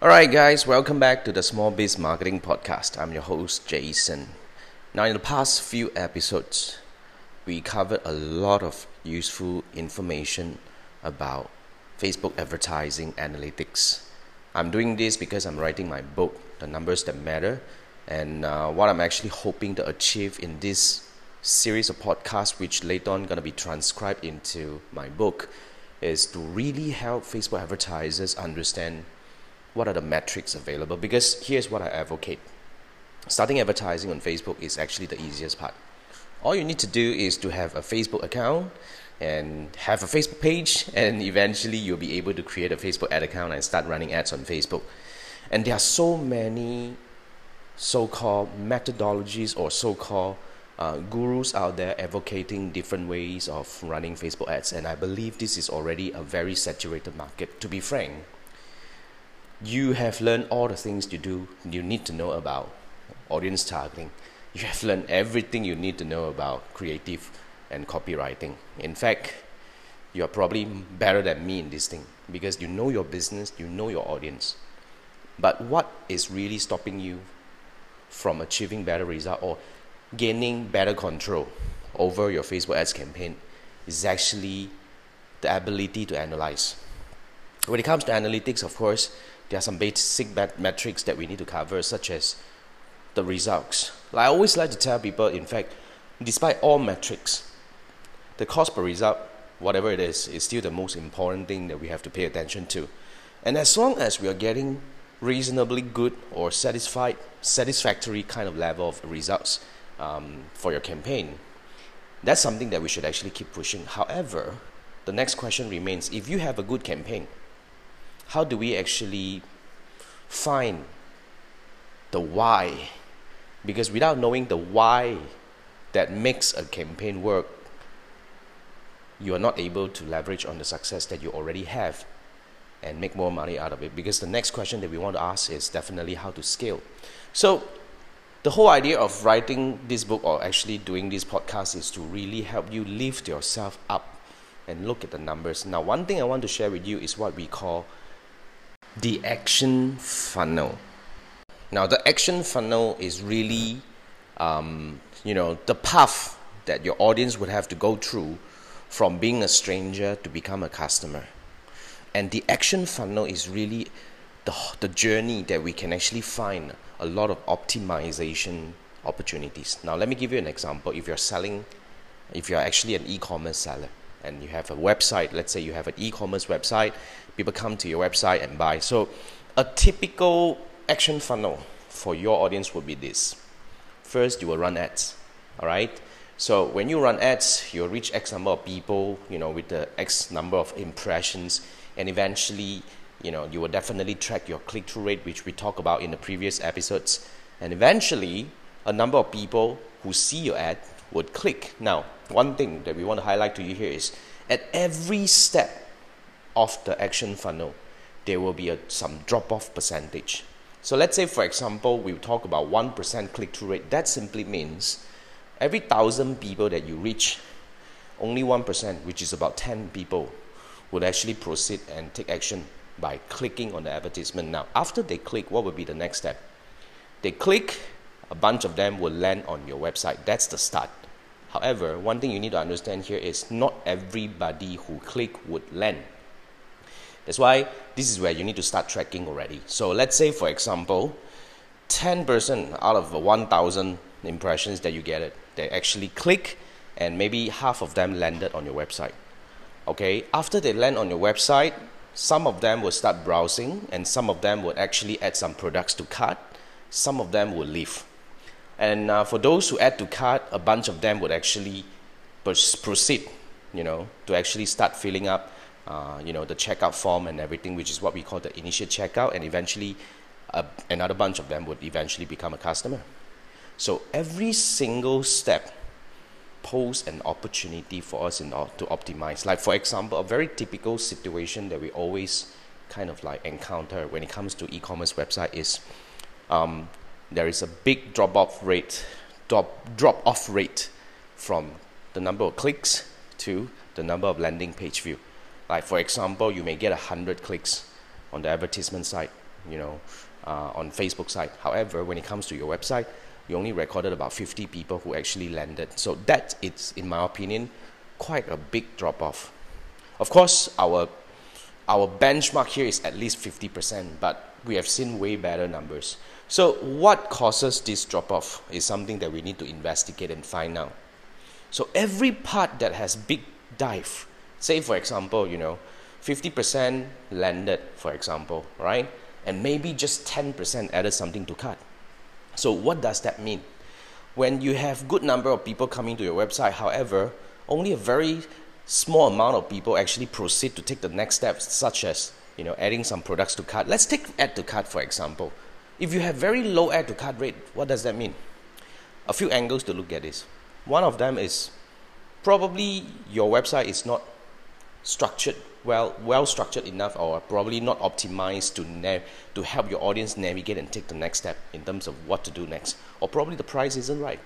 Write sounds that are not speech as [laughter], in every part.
All right, guys, welcome back to the Small Biz Marketing Podcast. I'm your host, Jason. Now, in the past few episodes, we covered a lot of useful information about Facebook advertising analytics. I'm doing this because I'm writing my book, The Numbers That Matter, and uh, what I'm actually hoping to achieve in this series of podcasts, which later on going to be transcribed into my book, is to really help Facebook advertisers understand what are the metrics available. Because here's what I advocate starting advertising on Facebook is actually the easiest part. All you need to do is to have a Facebook account and have a Facebook page, [laughs] and eventually you'll be able to create a Facebook ad account and start running ads on Facebook. And there are so many so called methodologies or so called uh, gurus out there advocating different ways of running Facebook ads, and I believe this is already a very saturated market. To be frank, you have learned all the things you do you need to know about audience targeting. You have learned everything you need to know about creative and copywriting. In fact, you are probably better than me in this thing because you know your business, you know your audience. But what is really stopping you from achieving better result or gaining better control over your Facebook ads campaign is actually the ability to analyze. When it comes to analytics, of course, there are some basic metrics that we need to cover, such as the results. Like I always like to tell people, in fact, despite all metrics, the cost per result, whatever it is, is still the most important thing that we have to pay attention to. And as long as we are getting reasonably good or satisfied, satisfactory kind of level of results um, for your campaign, that's something that we should actually keep pushing. However, the next question remains if you have a good campaign, how do we actually find the why? Because without knowing the why that makes a campaign work, you are not able to leverage on the success that you already have and make more money out of it. Because the next question that we want to ask is definitely how to scale. So, the whole idea of writing this book or actually doing this podcast is to really help you lift yourself up and look at the numbers. Now, one thing I want to share with you is what we call the action funnel. Now, the action funnel is really, um, you know, the path that your audience would have to go through from being a stranger to become a customer. And the action funnel is really the, the journey that we can actually find a lot of optimization opportunities. Now, let me give you an example. If you're selling, if you're actually an e commerce seller and you have a website, let's say you have an e commerce website, people come to your website and buy. So, a typical action funnel for your audience would be this first, you will run ads, all right? So when you run ads, you'll reach X number of people, you know, with the X number of impressions, and eventually, you know, you will definitely track your click-through rate, which we talked about in the previous episodes, and eventually, a number of people who see your ad would click. Now, one thing that we want to highlight to you here is at every step of the action funnel, there will be a, some drop-off percentage. So let's say, for example, we talk about 1% click-through rate. That simply means every thousand people that you reach, only 1%, which is about 10 people, would actually proceed and take action by clicking on the advertisement. Now, after they click, what would be the next step? They click, a bunch of them will land on your website. That's the start. However, one thing you need to understand here is not everybody who click would land. That's why this is where you need to start tracking already. So let's say, for example, 10% out of 1,000 impressions that you get it, they actually click and maybe half of them landed on your website. Okay, after they land on your website, some of them will start browsing and some of them would actually add some products to cart, some of them will leave. And uh, for those who add to cart, a bunch of them would actually proceed, you know, to actually start filling up, uh, you know, the checkout form and everything, which is what we call the initial checkout, and eventually uh, another bunch of them would eventually become a customer. So every single step pose an opportunity for us in to optimize. Like for example, a very typical situation that we always kind of like encounter when it comes to e-commerce website is um, there is a big drop off rate, drop drop off rate from the number of clicks to the number of landing page view. Like for example, you may get a hundred clicks on the advertisement site you know, uh, on Facebook side. However, when it comes to your website, you only recorded about 50 people who actually landed. So that is, in my opinion, quite a big drop off. Of course, our our benchmark here is at least 50%, but we have seen way better numbers. So, what causes this drop off is something that we need to investigate and find out. So, every part that has big dive, say for example, you know, 50% landed, for example, right? And maybe just 10% added something to cart. So, what does that mean? When you have good number of people coming to your website, however, only a very small amount of people actually proceed to take the next steps, such as you know adding some products to cart. Let's take add to cart for example. If you have very low add to cart rate, what does that mean? A few angles to look at this. One of them is probably your website is not structured well well structured enough or probably not optimized to nav- to help your audience navigate and take the next step in terms of what to do next or probably the price isn't right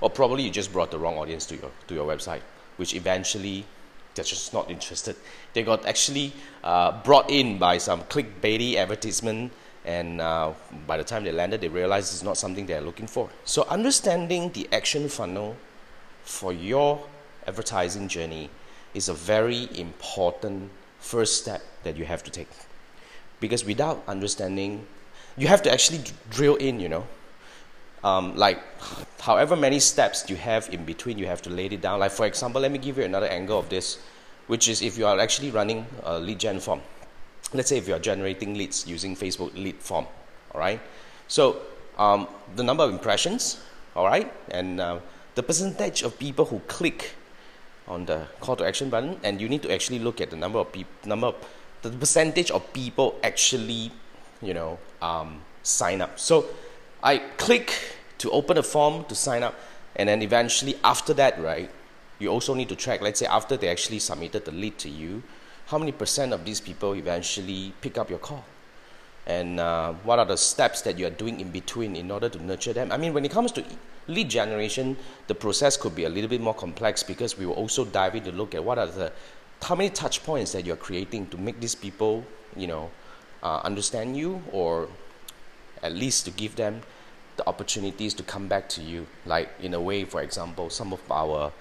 or probably you just brought the wrong audience to your to your website which eventually they're just not interested. They got actually uh, brought in by some clickbaity advertisement, and uh, by the time they landed, they realized it's not something they're looking for. So, understanding the action funnel for your advertising journey is a very important first step that you have to take. Because without understanding, you have to actually drill in, you know, um, like however many steps you have in between you have to lay it down. Like for example let me give you another angle of this which is if you are actually running a lead gen form. Let's say if you are generating leads using facebook lead form all right? So um, the number of impressions all right? And uh, the percentage of people who click on the call to action button and you need to actually look at the number of people number of, the percentage of people actually you know um, sign up. So I click to open a form to sign up, and then eventually after that, right, you also need to track. Let's say after they actually submitted the lead to you, how many percent of these people eventually pick up your call, and uh, what are the steps that you are doing in between in order to nurture them? I mean, when it comes to lead generation, the process could be a little bit more complex because we will also dive in to look at what are the how many touch points that you're creating to make these people, you know, uh, understand you or at least to give them the opportunities to come back to you. Like in a way, for example, some of our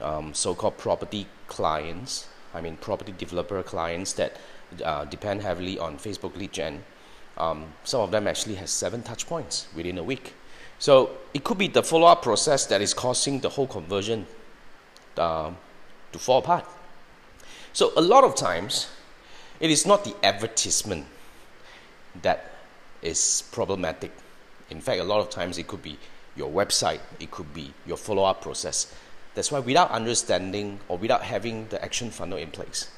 um, so-called property clients, I mean property developer clients that uh, depend heavily on Facebook lead gen. Um, some of them actually has seven touch points within a week. So it could be the follow-up process that is causing the whole conversion uh, to fall apart. So a lot of times, it is not the advertisement that is problematic. In fact, a lot of times it could be your website, it could be your follow up process. That's why, without understanding or without having the action funnel in place,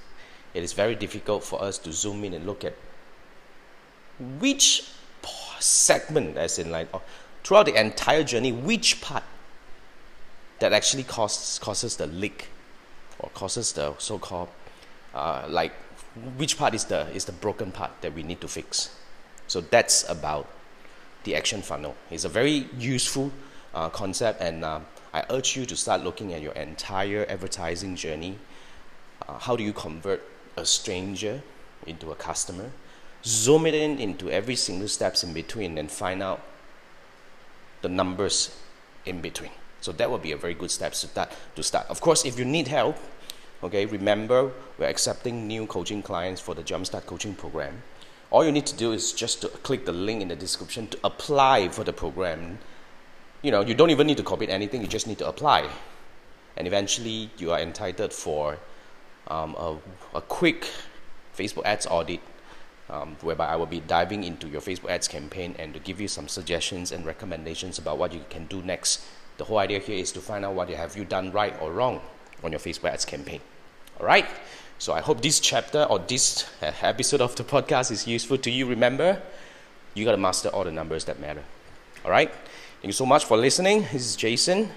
it is very difficult for us to zoom in and look at which segment, as in like throughout the entire journey, which part that actually causes causes the leak or causes the so-called uh, like which part is the is the broken part that we need to fix. So that's about the action funnel. It's a very useful uh, concept, and uh, I urge you to start looking at your entire advertising journey. Uh, how do you convert a stranger into a customer? Zoom it in into every single steps in between and find out the numbers in between. So that would be a very good step to start. To start. Of course, if you need help, okay, remember we're accepting new coaching clients for the Jumpstart coaching program all you need to do is just to click the link in the description to apply for the program. You know, you don't even need to copy anything, you just need to apply. And eventually, you are entitled for um, a, a quick Facebook ads audit um, whereby I will be diving into your Facebook ads campaign and to give you some suggestions and recommendations about what you can do next. The whole idea here is to find out what you have you done right or wrong on your Facebook ads campaign. All right. So I hope this chapter or this uh, episode of the podcast is useful to you. Remember, you got to master all the numbers that matter. All right? Thank you so much for listening. This is Jason.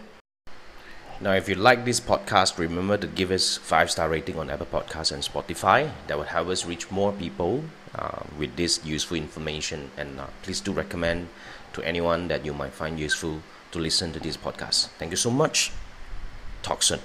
Now, if you like this podcast, remember to give us five star rating on Apple Podcasts and Spotify. That would help us reach more people uh, with this useful information. And uh, please do recommend to anyone that you might find useful to listen to this podcast. Thank you so much. Talk soon.